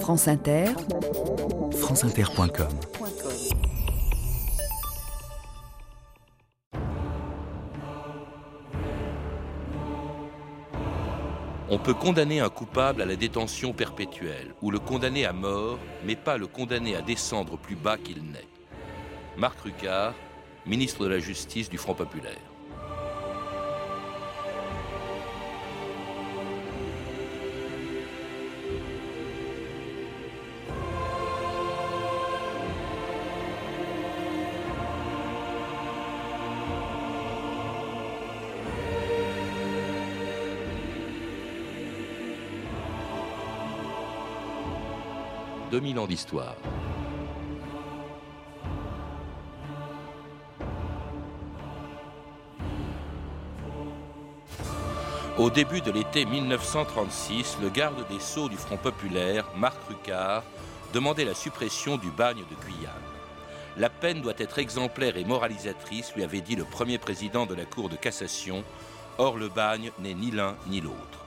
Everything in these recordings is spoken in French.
France Inter, franceinter.com On peut condamner un coupable à la détention perpétuelle ou le condamner à mort, mais pas le condamner à descendre plus bas qu'il n'est. Marc Rucard, ministre de la Justice du Front populaire. 2000 ans d'histoire. Au début de l'été 1936, le garde des Sceaux du Front populaire, Marc Rucard, demandait la suppression du bagne de Guyane. La peine doit être exemplaire et moralisatrice, lui avait dit le premier président de la Cour de cassation. Or, le bagne n'est ni l'un ni l'autre.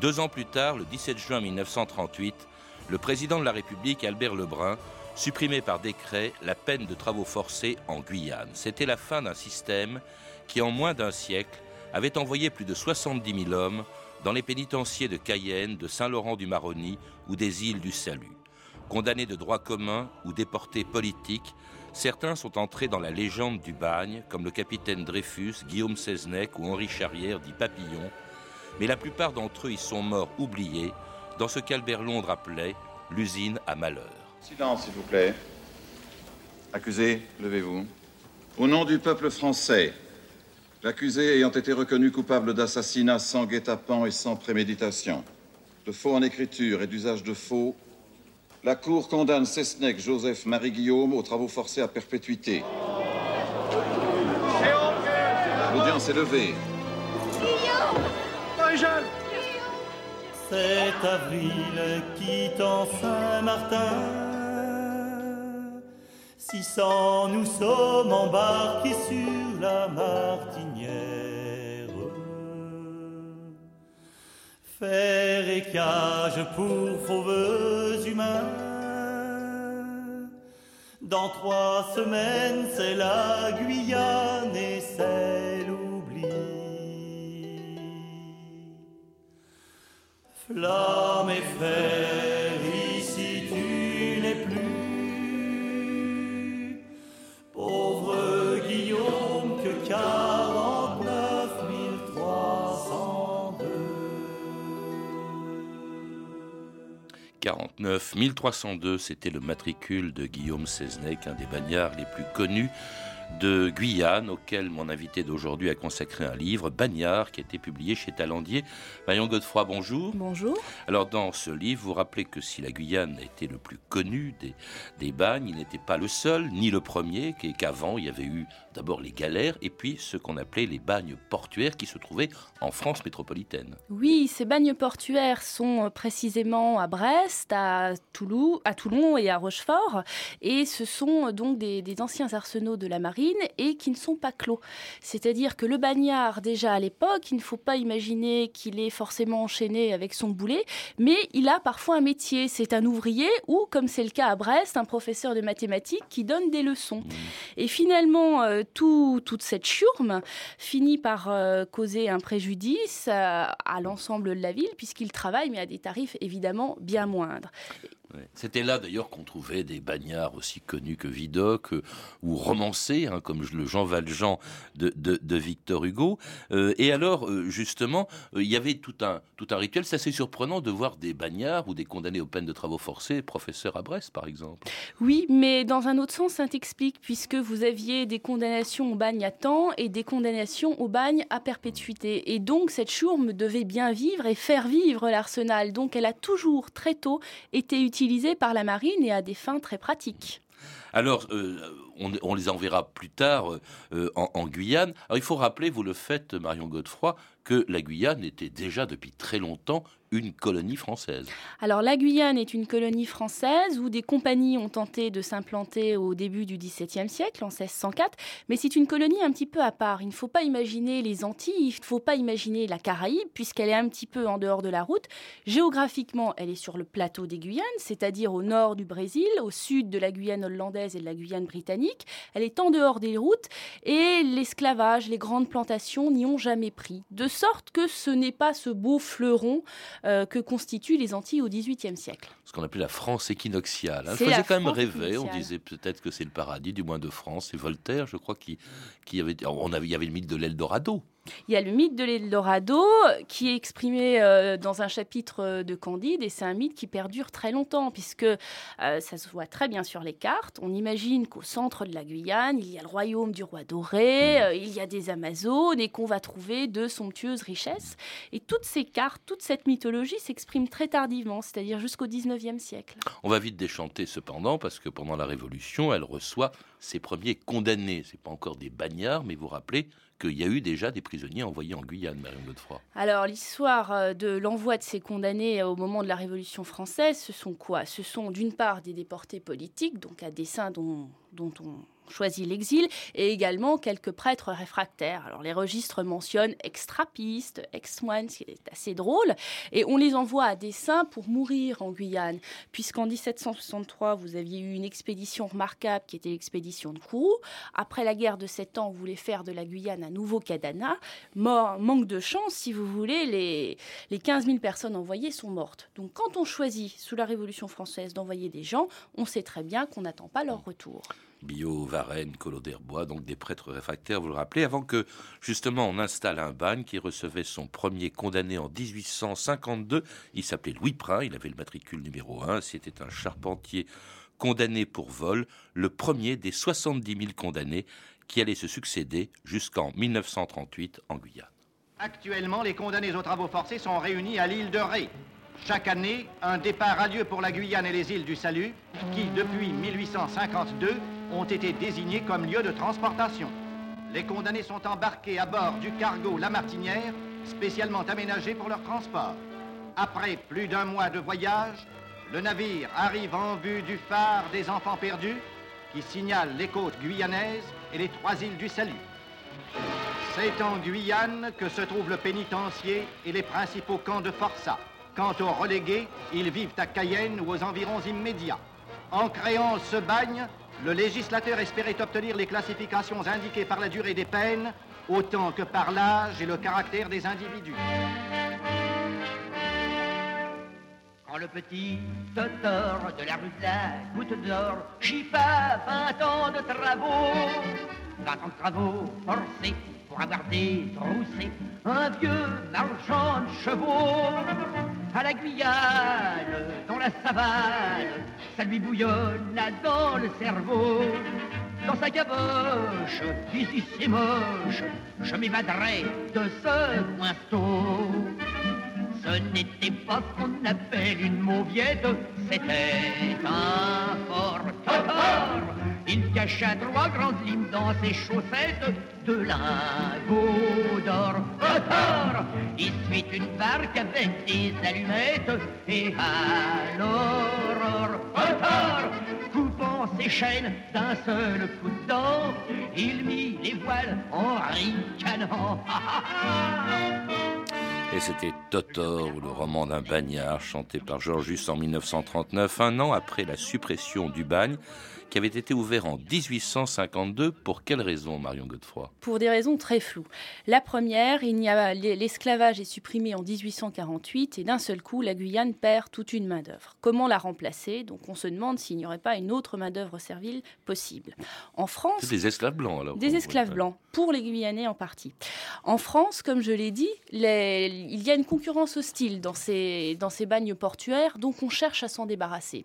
Deux ans plus tard, le 17 juin 1938, le président de la République, Albert Lebrun, supprimait par décret la peine de travaux forcés en Guyane. C'était la fin d'un système qui, en moins d'un siècle, avait envoyé plus de 70 000 hommes dans les pénitenciers de Cayenne, de Saint-Laurent-du-Maroni ou des îles du Salut. Condamnés de droit commun ou déportés politiques, certains sont entrés dans la légende du bagne, comme le capitaine Dreyfus, Guillaume Seznec ou Henri Charrière, dit Papillon, mais la plupart d'entre eux y sont morts oubliés dans ce qu'Albert Londres appelait l'usine à malheur. Silence, s'il vous plaît. Accusé, levez-vous. Au nom du peuple français, l'accusé ayant été reconnu coupable d'assassinat sans guet-apens et sans préméditation, de faux en écriture et d'usage de faux, la Cour condamne Cessnec Joseph Marie-Guillaume aux travaux forcés à perpétuité. L'audience est levée. Guillaume cet avril quittant Saint-Martin. Six cents nous sommes embarqués sur la martinière. Fer et cage pour fauves humains. Dans trois semaines, c'est la Guyane et c'est Flamme et fer, ici tu n'es plus. Pauvre Guillaume, que 49 302. 49 302, c'était le matricule de Guillaume Seznec, un des bagnards les plus connus de Guyane, auquel mon invité d'aujourd'hui a consacré un livre, Bagnard, qui a été publié chez Talandier. Marion Godefroy, bonjour. Bonjour. Alors, dans ce livre, vous rappelez que si la Guyane était le plus connu des, des bagnes, il n'était pas le seul, ni le premier, qu'avant, il y avait eu d'abord les galères et puis ce qu'on appelait les bagnes portuaires qui se trouvaient en France métropolitaine. Oui, ces bagnes portuaires sont euh, précisément à Brest, à, Toulouse, à Toulon et à Rochefort. Et ce sont euh, donc des, des anciens arsenaux de la marine et qui ne sont pas clos. C'est-à-dire que le bagnard, déjà à l'époque, il ne faut pas imaginer qu'il est forcément enchaîné avec son boulet, mais il a parfois un métier. C'est un ouvrier ou, comme c'est le cas à Brest, un professeur de mathématiques qui donne des leçons. Mmh. Et finalement, euh, tout, toute cette churme finit par euh, causer un préjudice à, à l'ensemble de la ville, puisqu'il travaille, mais à des tarifs évidemment bien moindres. C'était là d'ailleurs qu'on trouvait des bagnards aussi connus que Vidocq euh, ou romancés, hein, comme le Jean Valjean de, Victor Hugo. Euh, et alors, euh, justement, il y avait tout un, tout un rituel. C'est assez surprenant de voir des bagnards ou des condamnés aux peines de travaux forcés, professeurs à Brest, par exemple. Oui, mais dans un autre sens, ça t'explique, puisque vous aviez des condamnations au bagne à temps et des condamnations au bagne à perpétuité. Et donc, cette chourme devait bien vivre et faire vivre l'arsenal. Donc, elle a toujours, très tôt, été utilisée par la marine et à des fins très pratiques. Alors, euh, on, les enverra plus tard en, en, Guyane. Alors il faut rappeler, vous le faites, Marion Godefroy, que la Guyane était déjà depuis très longtemps une colonie française. Alors la Guyane est une colonie française où des compagnies ont tenté de s'implanter au début du XVIIe siècle, en 1604, mais c'est une colonie un petit peu à part. Il ne faut pas imaginer les Antilles, il ne faut pas imaginer la Caraïbe, puisqu'elle est un petit peu en dehors de la route. Géographiquement, elle est sur le plateau des Guyanes, c'est-à-dire au nord du Brésil, au sud de la Guyane hollandaise et de la Guyane britannique. Elle est en dehors des routes et l'esclavage, les grandes plantations n'y ont jamais pris. De sorte que ce n'est pas ce beau fleuron euh, que constituent les Antilles au XVIIIe siècle. Ce qu'on appelait la France équinoxiale. Hein. faisait quand même rêver. On disait peut-être que c'est le paradis, du moins de France. Et Voltaire, je crois, qui, qui avait, on avait, il y avait le mythe de l'Eldorado. Il y a le mythe de l'Eldorado qui est exprimé euh, dans un chapitre de Candide et c'est un mythe qui perdure très longtemps puisque euh, ça se voit très bien sur les cartes. On imagine qu'au centre de la Guyane, il y a le royaume du roi doré, mmh. euh, il y a des Amazones et qu'on va trouver de somptueuses richesses. Et toutes ces cartes, toute cette mythologie s'exprime très tardivement, c'est-à-dire jusqu'au 19e siècle. On va vite déchanter cependant parce que pendant la Révolution, elle reçoit ses premiers condamnés. C'est pas encore des bagnards, mais vous rappelez qu'il y a eu déjà des prisonniers envoyés en Guyane, Marion Godefroy. Alors, l'histoire euh, de l'envoi de ces condamnés au moment de la Révolution française, ce sont quoi? Ce sont d'une part des déportés politiques, donc à dessein dont, dont on choisi l'exil, et également quelques prêtres réfractaires. Alors les registres mentionnent extrapistes, ex-moines, ce qui est assez drôle, et on les envoie à dessein pour mourir en Guyane, puisqu'en 1763, vous aviez eu une expédition remarquable qui était l'expédition de Kourou. Après la guerre de Sept ans, on voulait faire de la Guyane un nouveau Cadana. Mort, manque de chance, si vous voulez, les, les 15 000 personnes envoyées sont mortes. Donc quand on choisit, sous la Révolution française, d'envoyer des gens, on sait très bien qu'on n'attend pas leur retour. Bio, Varennes, Collot d'Herbois, donc des prêtres réfractaires, vous le rappelez, avant que justement on installe un bagne qui recevait son premier condamné en 1852. Il s'appelait Louis Prin, il avait le matricule numéro 1, c'était un charpentier condamné pour vol, le premier des 70 000 condamnés qui allaient se succéder jusqu'en 1938 en Guyane. Actuellement, les condamnés aux travaux forcés sont réunis à l'île de Ré. Chaque année, un départ a lieu pour la Guyane et les îles du Salut, qui, depuis 1852, ont été désignés comme lieu de transportation. Les condamnés sont embarqués à bord du cargo La Martinière, spécialement aménagé pour leur transport. Après plus d'un mois de voyage, le navire arrive en vue du phare des enfants perdus, qui signale les côtes guyanaises et les trois îles du Salut. C'est en Guyane que se trouve le pénitencier et les principaux camps de Forçat. Quant aux relégués, ils vivent à Cayenne ou aux environs immédiats. En créant ce bagne, le législateur espérait obtenir les classifications indiquées par la durée des peines, autant que par l'âge et le caractère des individus. Quand le petit totor de la rue de la Goutte d'Or chippa 20 ans de travaux, 20 ans de travaux forcés pour avoir détroussé un vieux marchand de chevaux à la Guyane, dans la savane, ça lui bouillonne dans le cerveau. Dans sa gaboche, ici c'est moche, je m'évaderai de ce pointeau. Ce n'était pas ce qu'on appelle une mauviette, c'était un fort Il cacha trois grandes lignes dans ses chaussettes de lingots d'or. Il suit une barque avec des allumettes et à l'aurore. Coupant ses chaînes d'un seul coup de dent, il mit les voiles en ricanant. Et c'était Totor, le roman d'un bagnard, chanté par Georges en 1939, un an après la suppression du bagne qui avait été ouvert en 1852. Pour quelle raison, Marion Godefroy? Pour des raisons très floues. La première, il y a l'esclavage est supprimé en 1848 et d'un seul coup, la Guyane perd toute une main d'œuvre. Comment la remplacer? Donc, on se demande s'il n'y aurait pas une autre main d'œuvre servile possible. En France, des esclaves blancs alors. Des esclaves blancs pour les Guyanais en partie. En France, comme je l'ai dit, il y a une concurrence hostile dans ces, dans ces bagnes portuaires, donc on cherche à s'en débarrasser.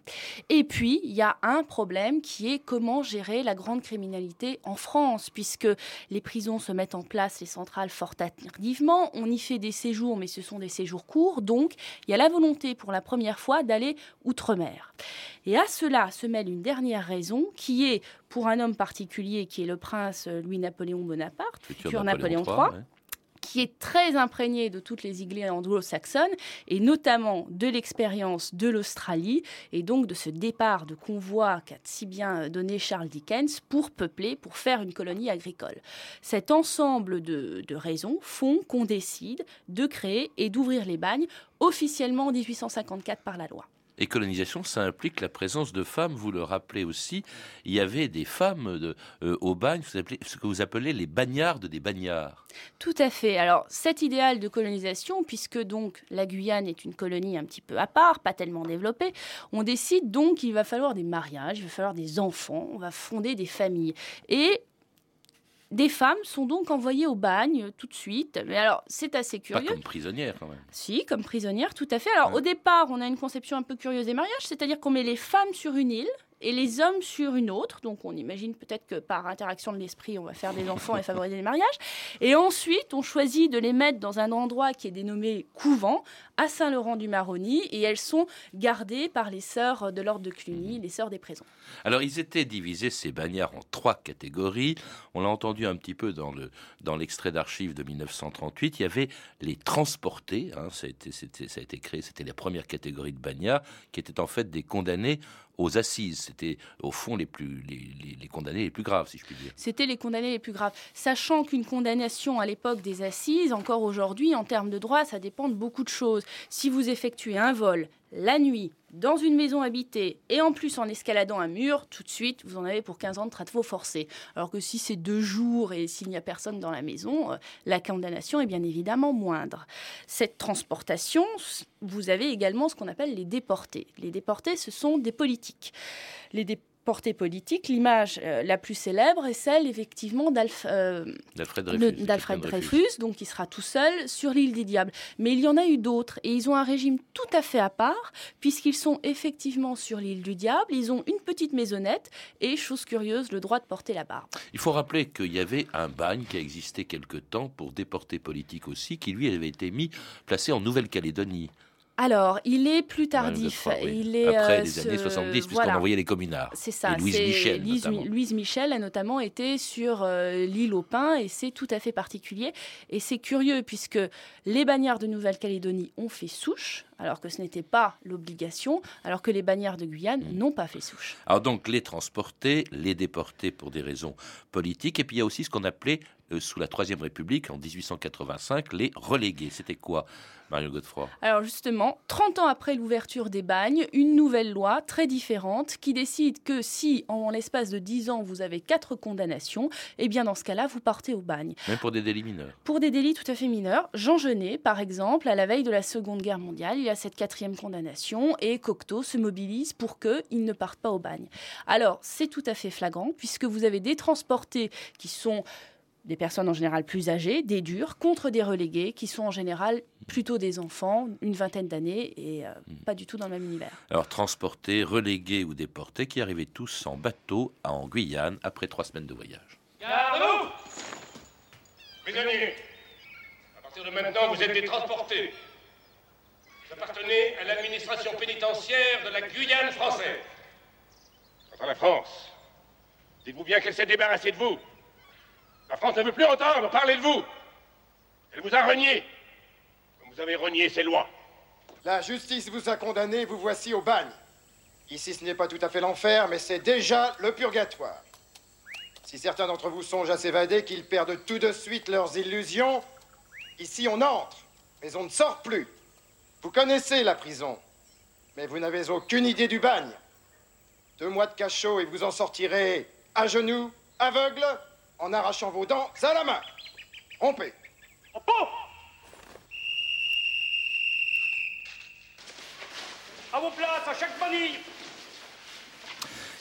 Et puis, il y a un problème qui est comment gérer la grande criminalité en France, puisque les prisons se mettent en place, les centrales fort tardivement, on y fait des séjours, mais ce sont des séjours courts, donc il y a la volonté pour la première fois d'aller outre-mer. Et à cela se mêle une dernière raison qui est, pour un homme particulier qui est le prince Louis-Napoléon Bonaparte, futur, Napoléon III, qui est très imprégné de toutes les idées anglo-saxonnes et notamment de l'expérience de l'Australie et donc de ce départ de convoi qu'a si bien donné Charles Dickens pour peupler, pour faire une colonie agricole. Cet ensemble de, de raisons font qu'on décide de créer et d'ouvrir les bagnes officiellement en 1854 par la loi. Et colonisation, ça implique la présence de femmes, vous le rappelez aussi. Il y avait des femmes euh, au bagne, ce que vous appelez les bagnardes des bagnards. Tout à fait. Alors cet idéal de colonisation, puisque donc la Guyane est une colonie un petit peu à part, pas tellement développée, on décide donc qu'il va falloir des mariages, il va falloir des enfants, on va fonder des familles. Et des femmes sont donc envoyées au bagne tout de suite. Mais alors, c'est assez curieux. Pas comme prisonnières, quand même. Si, comme prisonnières, tout à fait. Alors, au départ, on a une conception un peu curieuse des mariages, c'est-à-dire qu'on met les femmes sur une île et les hommes sur une autre. Donc on imagine peut-être que par interaction de l'esprit, on va faire des enfants et favoriser les mariages. Et ensuite, on choisit de les mettre dans un endroit qui est dénommé couvent, à Saint-Laurent-du-Maroni, et elles sont gardées par les sœurs de l'ordre de Cluny, les sœurs des présents. Alors ils étaient divisés, ces bagnards, en trois catégories. On l'a entendu un petit peu dans, le, dans l'extrait d'archives de 1938. Il y avait les transportés, hein, ça a été créé, c'était la première catégorie de bagnards, qui étaient en fait des condamnés aux assises. C'était au fond les, plus, les, condamnés les plus graves, si je puis dire. C'était les condamnés les plus graves. Sachant qu'une condamnation à l'époque des assises, encore aujourd'hui, en termes de droit, ça dépend de beaucoup de choses. Si vous effectuez un vol la nuit, dans une maison habitée, et en plus en escaladant un mur, tout de suite, vous en avez pour 15 ans de travaux forcés. Alors que si c'est deux jours et s'il n'y a personne dans la maison, euh, la condamnation est bien évidemment moindre. Cette transportation, vous avez également ce qu'on appelle les déportés. Les déportés, ce sont des politiques. Les déportés portée politique, l'image euh, la plus célèbre est celle effectivement euh, d'Alfred Dreyfus, donc qui sera tout seul sur l'île des Diables. Mais il y en a eu d'autres et ils ont un régime tout à fait à part puisqu'ils sont effectivement sur l'île du Diable, ils ont une petite maisonnette et, chose curieuse, le droit de porter la barbe. Il faut rappeler qu'il y avait un bagne qui a existé quelque temps pour déportés politiques aussi, qui lui avait été mis, placé en Nouvelle-Calédonie. Alors, il est plus tardif. il est, Après euh, les années 70, puisqu'on envoyait les communards. C'est ça. Louise Michel, Louise, Michel a notamment été sur euh, l'île aux Pins et c'est tout à fait particulier. Et c'est curieux puisque les bagnards de Nouvelle-Calédonie ont fait souche, alors que ce n'était pas l'obligation, alors que les bagnards de Guyane mm. n'ont pas fait souche. Alors donc, les transporter, les déporter pour des raisons politiques. Et puis il y a aussi ce qu'on appelait, euh, sous la Troisième République, en 1885, les relégués. C'était quoi Mario Godefroy? Alors justement, 30 ans après l'ouverture des bagnes, une nouvelle loi très différente qui décide que si en l'espace de 10 ans vous avez quatre condamnations, eh bien dans ce cas-là, vous partez au bagne. Même pour des délits mineurs Pour des délits tout à fait mineurs. Jean Genet, par exemple, à la veille de la Seconde Guerre mondiale, il a cette quatrième condamnation et Cocteau se mobilise pour qu'il ne parte pas au bagne. Alors c'est tout à fait flagrant puisque vous avez des transportés qui sont des personnes en général plus âgées, des durs, contre des relégués qui sont en général plutôt des enfants, une vingtaine d'années et euh, hmm. pas du tout dans le même univers. Alors transportés, relégués ou déportés qui arrivaient tous en bateau en Guyane après trois semaines de voyage. Garde-vous Prisonniers, à partir de maintenant, vous êtes transportés. Vous appartenez à l'administration pénitentiaire de la Guyane française. Quant à la France, dites-vous bien qu'elle s'est débarrassée de vous. La France ne veut plus entendre parler de vous. Elle vous a renié, comme vous avez renié ses lois. La justice vous a condamné, vous voici au bagne. Ici, ce n'est pas tout à fait l'enfer, mais c'est déjà le purgatoire. Si certains d'entre vous songent à s'évader, qu'ils perdent tout de suite leurs illusions, ici on entre, mais on ne sort plus. Vous connaissez la prison, mais vous n'avez aucune idée du bagne. Deux mois de cachot et vous en sortirez à genoux, aveugle, en arrachant vos dents à la main. Rompez. À vos places, à chaque manille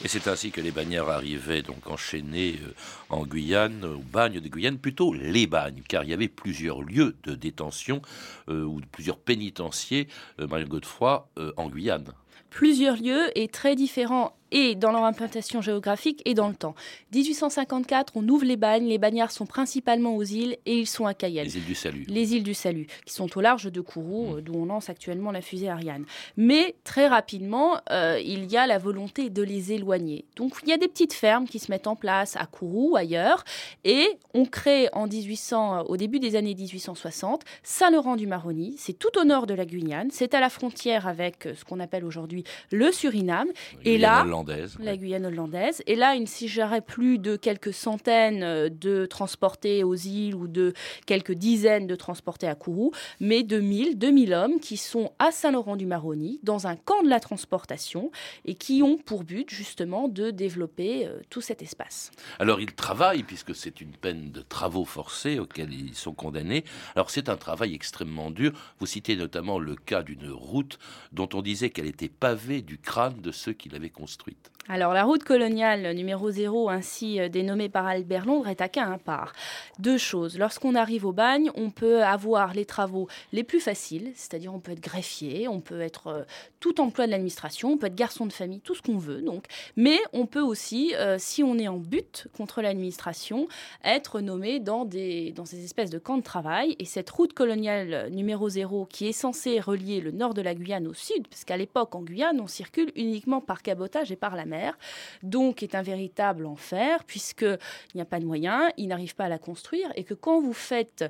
Et c'est ainsi que les bagnards arrivaient donc enchaînés euh, en Guyane, au bagne de Guyane, plutôt les bagnes, car il y avait plusieurs lieux de détention euh, ou plusieurs pénitenciers, euh, Marie Godefroy, euh, en Guyane. Plusieurs lieux et très différents et dans leur implantation géographique et dans le temps. 1854, on ouvre les bagnes. Les bagnards sont principalement aux îles et ils sont à Cayenne. Les îles du Salut. Les îles du Salut, qui sont au large de Kourou, euh, d'où on lance actuellement la fusée Ariane. Mais très rapidement, euh, il y a la volonté de les éloigner. Donc il y a des petites fermes qui se mettent en place à Kourou, ailleurs, et on crée en 1800, euh, au début des années 1860, Saint-Laurent-du-Maroni. C'est tout au nord de la Guyane. C'est à la frontière avec ce qu'on appelle aujourd'hui le Suriname. Et là, hollandaise. la Guyane hollandaise. Et là, il ne s'agirait plus de quelques centaines euh, de transportés aux îles ou de quelques dizaines de transportés à Kourou, mais de 1000, 2000 hommes qui sont à Saint-Laurent-du-Maroni, dans un camp de la transportation, et qui ont pour but justement de développer euh, tout cet espace. Alors ils travaillent, puisque c'est une peine de travaux forcés auxquels ils sont condamnés. Alors c'est un travail extrêmement dur. Vous citez notamment le cas d'une route dont on disait qu'elle était pavée du crâne de ceux qui l'avaient construite. Alors, la route coloniale numéro 0, ainsi euh, dénommée par Albert Londres, est à cas impart. Deux choses. Lorsqu'on arrive au bagne, on peut avoir les travaux les plus faciles, c'est-à-dire on peut être greffier, on peut être euh, tout emploi de l'administration, on peut être garçon de famille, tout ce qu'on veut. Donc, mais on peut aussi, euh, si on est en but contre l'administration, être nommé dans des dans ces espèces de camps de travail. Et cette route coloniale numéro 0, qui est censée relier le nord de la Guyane au sud, parce qu'à l'époque en Guyane, on circule uniquement par cabotage par la mer donc est un véritable enfer, puisqu'il n'y a pas de moyens, ils n'arrivent pas à la construire, et que quand vous faites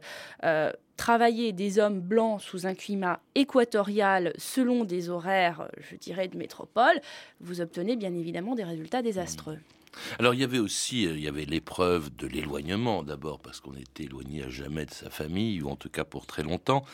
euh, travailler des hommes blancs sous un climat équatorial selon des horaires, je dirais, de métropole, vous obtenez bien évidemment des résultats désastreux. Alors il y avait aussi, euh, il y avait l'épreuve de l'éloignement d'abord parce qu'on était éloigné à jamais de sa famille ou en tout cas pour très longtemps.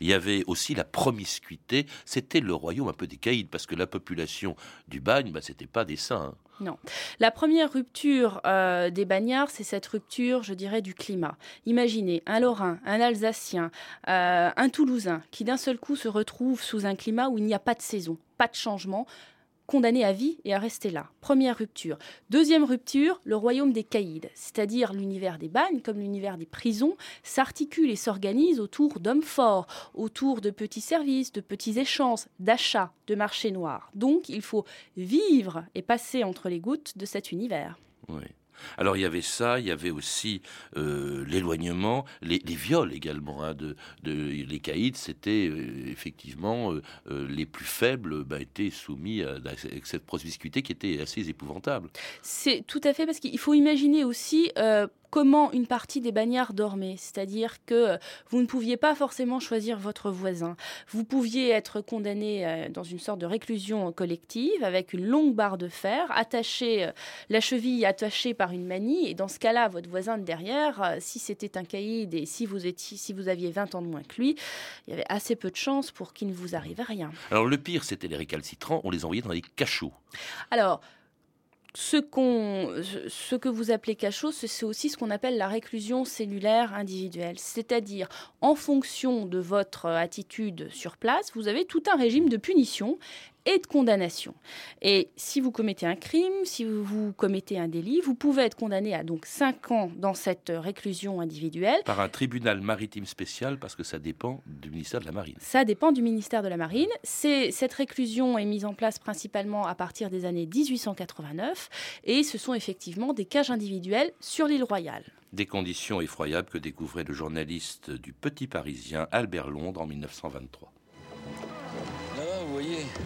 Il y avait aussi la promiscuité. C'était le royaume un peu des caïds parce que la population du bagne, bah, c'était pas des saints. hein. Non. La première rupture euh, des bagnards, c'est cette rupture, je dirais, du climat. Imaginez un Lorrain, un Alsacien, euh, un Toulousain qui d'un seul coup se retrouve sous un climat où il n'y a pas de saison, pas de changement, condamné à vie et à rester là. Première rupture. Deuxième rupture, le royaume des caïds, c'est-à-dire l'univers des bagnes comme l'univers des prisons, s'articule et s'organise autour d'hommes forts, autour de petits services, de petits échanges, d'achats, de marchés noirs. Donc il faut vivre et passer entre les gouttes de cet univers. Oui. Alors il y avait ça, il y avait aussi euh, l'éloignement, les, viols également. hein, de, les caïds, c'était euh, effectivement euh, les plus faibles bah, étaient soumis à, à cette promiscuité qui était assez épouvantable. C'est tout à fait parce qu'il faut imaginer aussi comment une partie des bagnards dormait. C'est-à-dire que euh, vous ne pouviez pas forcément choisir votre voisin. Vous pouviez être condamné euh, dans une sorte de réclusion collective avec une longue barre de fer, attachée, euh, la cheville attachée par une manie. Et dans ce cas-là, votre voisin de derrière, si c'était un caïd et si vous, étiez, si vous aviez 20 ans de moins que lui, il y avait assez peu de chances pour qu'il ne vous arrive rien. Alors le pire, c'était les récalcitrants, on les envoyait dans des cachots. Alors, ce, ce que vous appelez cachot, c'est c'est aussi ce qu'on appelle la réclusion cellulaire individuelle. C'est-à-dire, en fonction de votre attitude sur place, vous avez tout un régime de punition et de condamnation. Et si vous commettez un crime, si vous, commettez un délit, vous pouvez être condamné à donc 5 ans dans cette réclusion individuelle. Par un tribunal maritime spécial, parce que ça dépend du ministère de la Marine. Ça dépend du ministère de la Marine. C'est, cette réclusion est mise en place principalement à partir des années 1889 et ce sont effectivement des cages individuelles sur l'île Royale. Des conditions effroyables que découvrait le journaliste du Petit Parisien Albert Londres en 1923.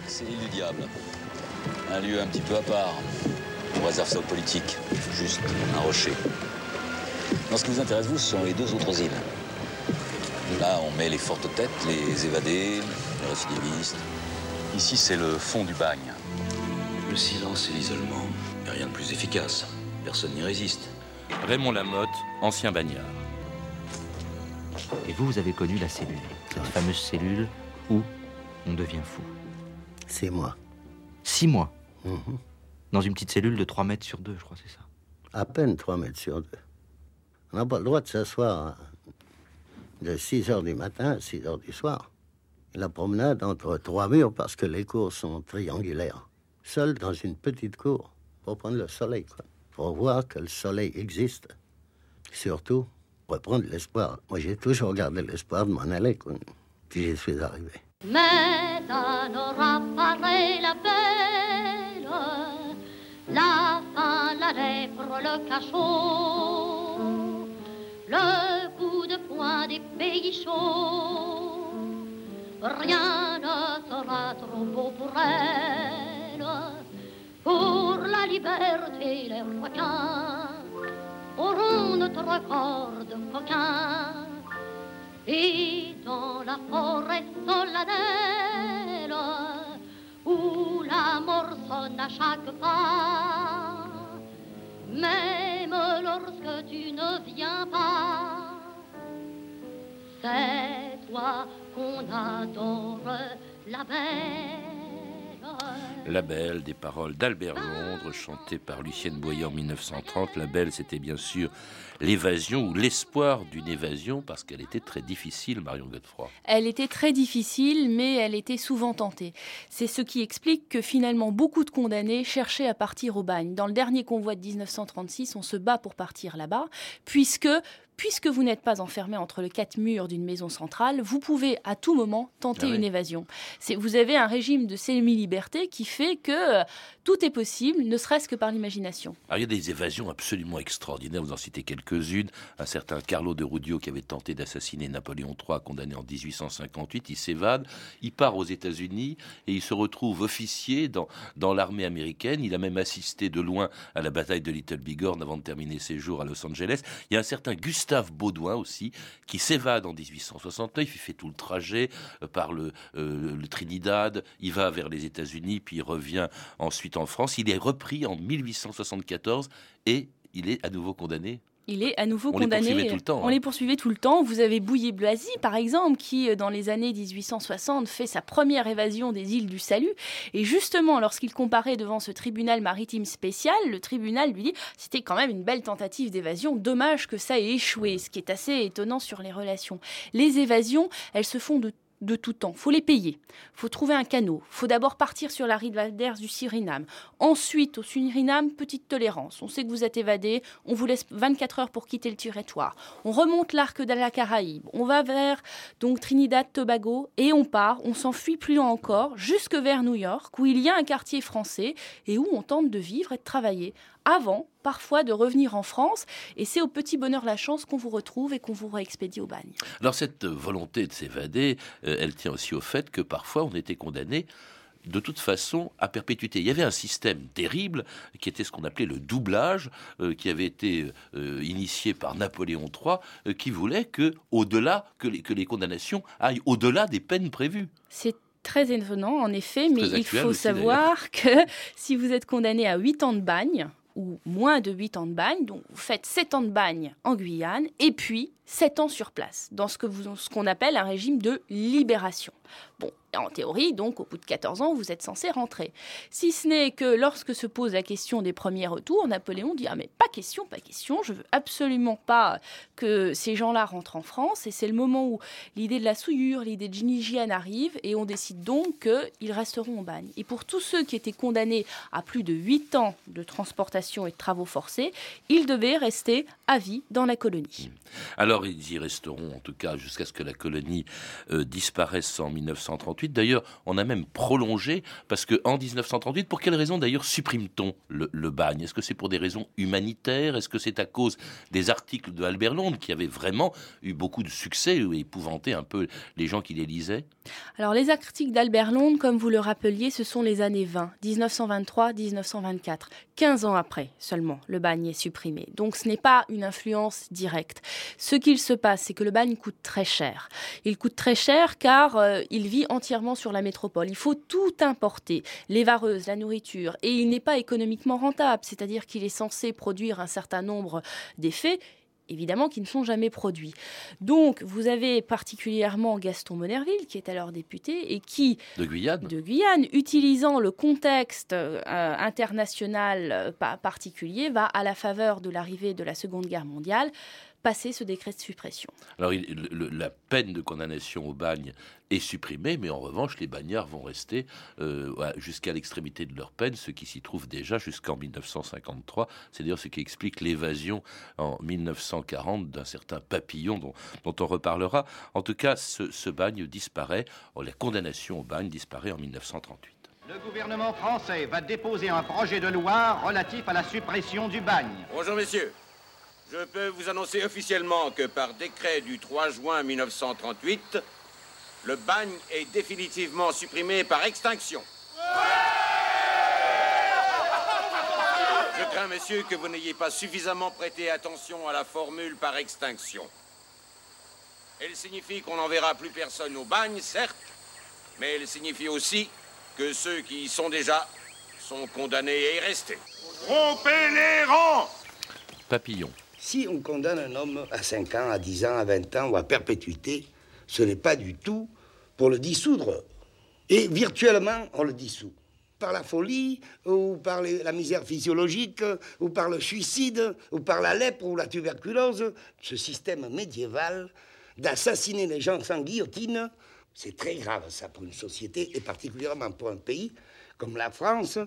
C'est l'île du diable. Un lieu un petit peu à part. On réserve ça aux politiques. Juste un rocher. Non, ce qui vous intéresse, vous, ce sont les deux autres îles. Là, on met les fortes têtes, les évadés, les récidivistes. Ici, c'est le fond du bagne. Le silence et l'isolement. Rien de plus efficace. Personne n'y résiste. Raymond Lamotte, ancien bagnard. Et vous, vous avez connu la cellule, cette fameuse cellule où on devient fou. Six mois, Mhm. dans une petite cellule de 3 mètres sur 2, je crois, c'est ça. À peine 3 mètres sur 2. On n'a pas le droit de s'asseoir de 6 heures du matin à 6 heures du soir. La promenade entre trois murs parce que les cours sont triangulaires. Seul dans une petite cour. pour prendre le soleil, quoi. Pour voir que le soleil existe. Surtout, reprendre l'espoir. Moi, j'ai toujours gardé l'espoir de m'en aller, quoi. Puis j'y suis arrivé. Mais aura paré la belle, la faim, la lèvre, le cachot, le coup de poing des pays chauds. Rien ne sera trop beau pour elle, pour la liberté, les requins auront notre corps de coquins. Et dans la forêt solennelle, où la mort sonne à chaque pas, même lorsque tu ne viens pas, c'est toi qu'on adore, la belle. La Belle, des paroles d'Albert Londres, chantées par Lucienne Boyer en 1930. La Belle, c'était bien sûr l'évasion ou l'espoir d'une évasion, parce qu'elle était très difficile, Marion Godefroy. Elle était très difficile, mais elle était souvent tentée. C'est ce qui explique que finalement beaucoup de condamnés cherchaient à partir au bagne. Dans le dernier convoi de 1936, on se bat pour partir là-bas, puisque puisque vous n'êtes pas enfermé entre les quatre murs d'une maison centrale, vous pouvez à tout moment tenter Ah oui. une évasion. C'est- Vous avez un régime de semi-liberté qui fait que euh, tout est possible, ne serait-ce que par l'imagination. Alors, il y a des évasions absolument extraordinaires, vous en citez quelques-unes. Un certain Carlo de Rudio qui avait tenté d'assassiner Napoléon III, condamné en 1858, il s'évade, il part aux États-Unis et il se retrouve officier dans, l'armée américaine. Il a même assisté de loin à la bataille de Little Bighorn avant de terminer ses jours à Los Angeles. Il y a un certain Gustave Baudouin aussi qui s'évade en 1869. Il fait tout le trajet euh, par le, euh, le Trinidad, il va vers les États-Unis, puis il revient ensuite en France. Il est repris en 1874 et il est à nouveau condamné. Il est à nouveau On les condamné. poursuivait tout le temps, On hein. les poursuivait tout le temps. Vous avez Bouillet Blasi, par exemple, qui, euh, dans les années 1860, fait sa première évasion des îles du Salut. Et justement, lorsqu'il comparait devant ce tribunal maritime spécial, le tribunal lui dit c'était quand même une belle tentative d'évasion. Dommage que ça ait échoué, ce qui est assez étonnant sur les relations. Les évasions, elles se font de de tout temps. faut les payer. faut trouver un canot. faut d'abord partir sur la Valders du Suriname. Ensuite, au Suriname, petite tolérance. On sait que vous êtes évadé. On vous laisse 24 heures pour quitter le territoire. On remonte l'arc de la Caraïbe. On va vers donc Trinidad, Tobago et on part. On s'enfuit plus loin encore jusque vers New York où il y a un quartier français et où on tente de vivre et de travailler avant parfois de revenir en France. Et c'est au petit bonheur la chance qu'on vous retrouve et qu'on vous réexpédie au bagne. Alors cette volonté de s'évader, euh, elle tient aussi au fait que parfois on était condamné de toute façon à perpétuité. Il y avait un système terrible qui était ce qu'on appelait le doublage, euh, qui avait été euh, initié par Napoléon III, euh, qui voulait que, au-delà, que les, que les condamnations aillent au-delà des peines prévues. C'est très étonnant, en effet, mais il faut aussi, savoir que si vous êtes condamné à 8 ans de bagne, ou moins de 8 ans de bagne, donc vous faites 7 ans de bagne en Guyane, et puis 7 ans sur place, dans ce qu'on appelle un régime de libération. Bon, en théorie, donc, au bout de 14 ans, vous êtes censé rentrer. Si ce n'est que lorsque se pose la question des premiers retours, Napoléon dit Ah, mais pas question, pas question, je veux absolument pas que ces gens-là rentrent en France. Et c'est le moment où l'idée de la souillure, l'idée de l'hygiène arrive, et on décide donc qu'ils resteront en bagne. Et pour tous ceux qui étaient condamnés à plus de 8 ans de transportation et de travaux forcés, ils devaient rester à vie dans la colonie. Alors ils y resteront en tout cas jusqu'à ce que la colonie euh, disparaisse en 1938. D'ailleurs, on a même prolongé parce que en 1938, pour quelle raison d'ailleurs supprime-t-on le, le bagne? Est-ce que c'est pour des raisons humanitaires? Est-ce que c'est à cause des articles de Albert Londres qui avaient vraiment eu beaucoup de succès et épouvanté un peu les gens qui les lisaient? Alors les articles d'Albert Londres, comme vous le rappeliez, ce sont les années 20, 1923-1924. 15 ans après seulement, le bagne est supprimé. Donc ce n'est pas une influence directe. Ce qu'il se passe, c'est que le bagne coûte très cher. Il coûte très cher car euh, il vit entièrement sur la métropole. Il faut tout importer, les vareuses, la nourriture, et il n'est pas économiquement rentable, c'est-à-dire qu'il est censé produire un certain nombre d'effets évidemment qui ne sont jamais produits. Donc vous avez particulièrement Gaston Monerville qui est alors député et qui de Guyane de Guyane, utilisant le contexte euh, international euh, pa- particulier, va à la faveur de l'arrivée de la Seconde Guerre mondiale passer ce décret de suppression. Alors, la peine de condamnation au bagne est supprimée, mais en revanche, les bagnards vont rester euh, jusqu'à l'extrémité de leur peine, ce qui s'y trouve déjà jusqu'en 1953. C'est d'ailleurs ce qui explique l'évasion en 1940 d'un certain papillon dont, on reparlera. En tout cas, ce, bagne disparaît, oh, la condamnation au bagne disparaît en 1938. Le gouvernement français va déposer un projet de loi relatif à la suppression du bagne. Bonjour messieurs. Je peux vous annoncer officiellement que par décret du 3 juin 1938, le bagne est définitivement supprimé par extinction. Je crains, messieurs, que vous n'ayez pas suffisamment prêté attention à la formule par extinction. Elle signifie qu'on n'enverra plus personne au bagne, certes, mais elle signifie aussi que ceux qui y sont déjà sont condamnés à y rester. Rompez les rangs Papillon. Si on condamne un homme à 5 ans, à 10 ans, à 20 ans ou à perpétuité, ce n'est pas du tout pour le dissoudre. Et virtuellement, on le dissout. Par la folie, ou par la misère physiologique, ou par le suicide, ou par la lèpre ou la tuberculose. Ce système médiéval d'assassiner les gens sans guillotine, c'est très grave ça pour une société, et particulièrement pour un pays comme la France,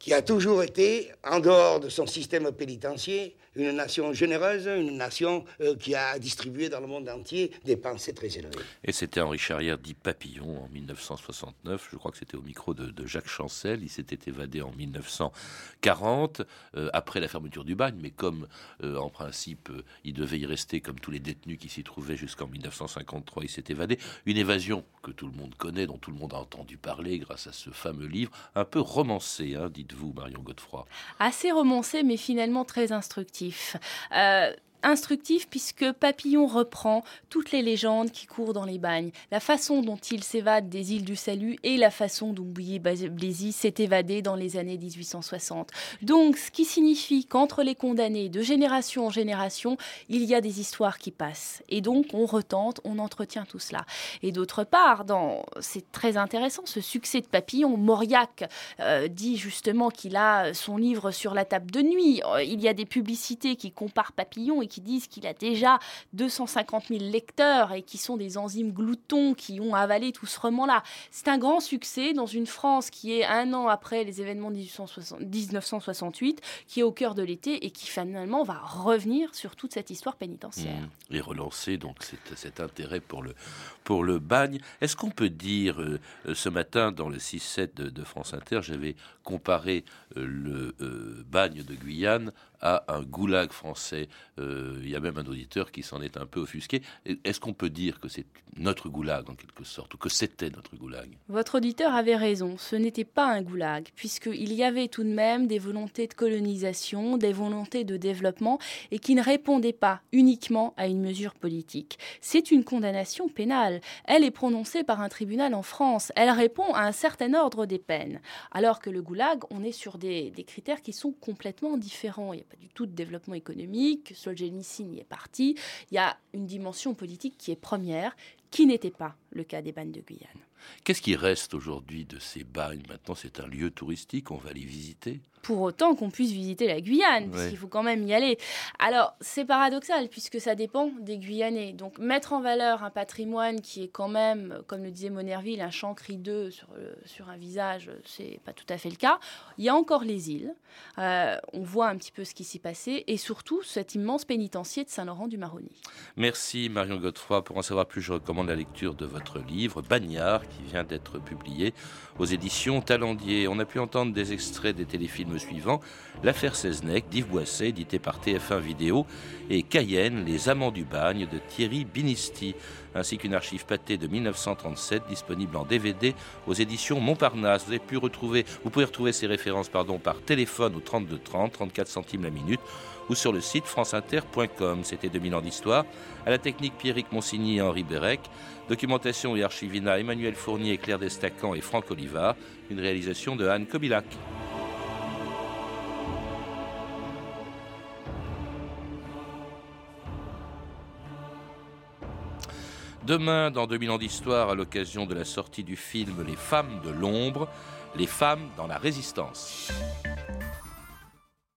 qui a toujours été, en dehors de son système pénitentiaire, une nation généreuse, une nation euh, qui a distribué dans le monde entier des pensées très élevées. Et c'était Henri Charrière dit Papillon en 1969, je crois que c'était au micro de, Jacques Chancel, il s'était évadé en 1940, euh, après la fermeture du bagne, mais comme euh, en principe il devait y rester comme tous les détenus qui s'y trouvaient jusqu'en 1953, il s'est évadé. Une évasion que tout le monde connaît, dont tout le monde a entendu parler grâce à ce fameux livre, un peu romancé, hein, dites-vous Marion Godefroy? Assez romancé, mais finalement très instructif. Euh, instructif puisque Papillon reprend toutes les légendes qui courent dans les bagnes, la façon dont il s'évade des îles du Salut et la façon dont Bouilly-Blaisy s'est évadé dans les années 1860. Donc, ce qui signifie qu'entre les condamnés, de génération en génération, il y a des histoires qui passent. Et donc, on retente, on entretient tout cela. Et d'autre part, dans... c'est très intéressant, ce succès de Papillon, Mauriac euh, dit justement qu'il a son livre sur la table de nuit. Euh, il y a des publicités qui comparent Papillon et qui disent qu'il a déjà 250 000 lecteurs et qui sont des enzymes gloutons qui ont avalé tout ce roman-là. C'est un grand succès dans une France qui est un an après les événements de 1968, qui est au cœur de l'été et qui finalement va revenir sur toute cette histoire pénitentiaire. Mmh. Et relancer donc cet, intérêt pour le, pour le bagne. Est-ce qu'on peut dire, euh, ce matin dans le 6-7 de, France Inter, j'avais comparé le euh, bagne de Guyane à un goulag français. Euh, il y a même un auditeur qui s'en est un peu offusqué. Est-ce qu'on peut dire que c'est notre goulag en quelque sorte, ou que c'était notre goulag? Votre auditeur avait raison, ce n'était pas un goulag, puisqu'il y avait tout de même des volontés de colonisation, des volontés de développement, et qui ne répondaient pas uniquement à une mesure politique. C'est une condamnation pénale. Elle est prononcée par un tribunal en France. Elle répond à un certain ordre des peines. Alors que le goulag, on est sur des, critères qui sont complètement différents. Il n'y a pas du tout de développement économique. Solzhenitsyn y est parti. Il y a une dimension politique qui est première, qui n'était pas le cas des bannes de Guyane. Qu'est-ce qui reste aujourd'hui de ces bagnes Maintenant, c'est un lieu touristique, on va les visiter pour autant qu'on puisse visiter la Guyane, puisqu'il faut quand même y aller. Alors, c'est paradoxal, puisque ça dépend des Guyanais. Donc, mettre en valeur un patrimoine qui est quand même, comme le disait Monerville, un champ crideux sur, sur un visage, c'est pas tout à fait le cas. Il y a encore les îles. Euh, on voit un petit peu ce qui s'y passait, et surtout cet immense pénitencier de Saint-Laurent-du-Maroni. Merci Marion Godefroy. Pour en savoir plus, je recommande la lecture de votre livre, Bagnard, qui vient d'être publié aux éditions Talendier. On a pu entendre des extraits des téléfilms suivant L'affaire Seznec d'Yves Boisset, édité par TF1 Vidéo, et Cayenne, Les Amants du bagne de Thierry Binisti, ainsi qu'une archive pâtée de 1937 disponible en DVD aux éditions Montparnasse. Vous, avez pu retrouver, vous pouvez retrouver ces références pardon, par téléphone au 32 30, 34 centimes la minute ou sur le site franceinter.com. C'était 2000 ans d'histoire. À la technique Pierrick Monsigny et Henri Bérec. Documentation et archivina Emmanuel Fournier, Claire Destacan et Franck Olivard. Une réalisation de Anne Kobilac. Demain, dans 2000 ans d'histoire, à l'occasion de la sortie du film Les femmes de l'ombre, les femmes dans la résistance.